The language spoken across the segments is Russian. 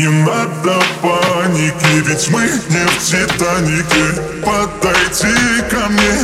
Не надо паники, ведь мы не в Титанике. Подойди ко мне,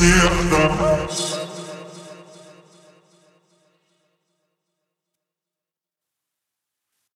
near.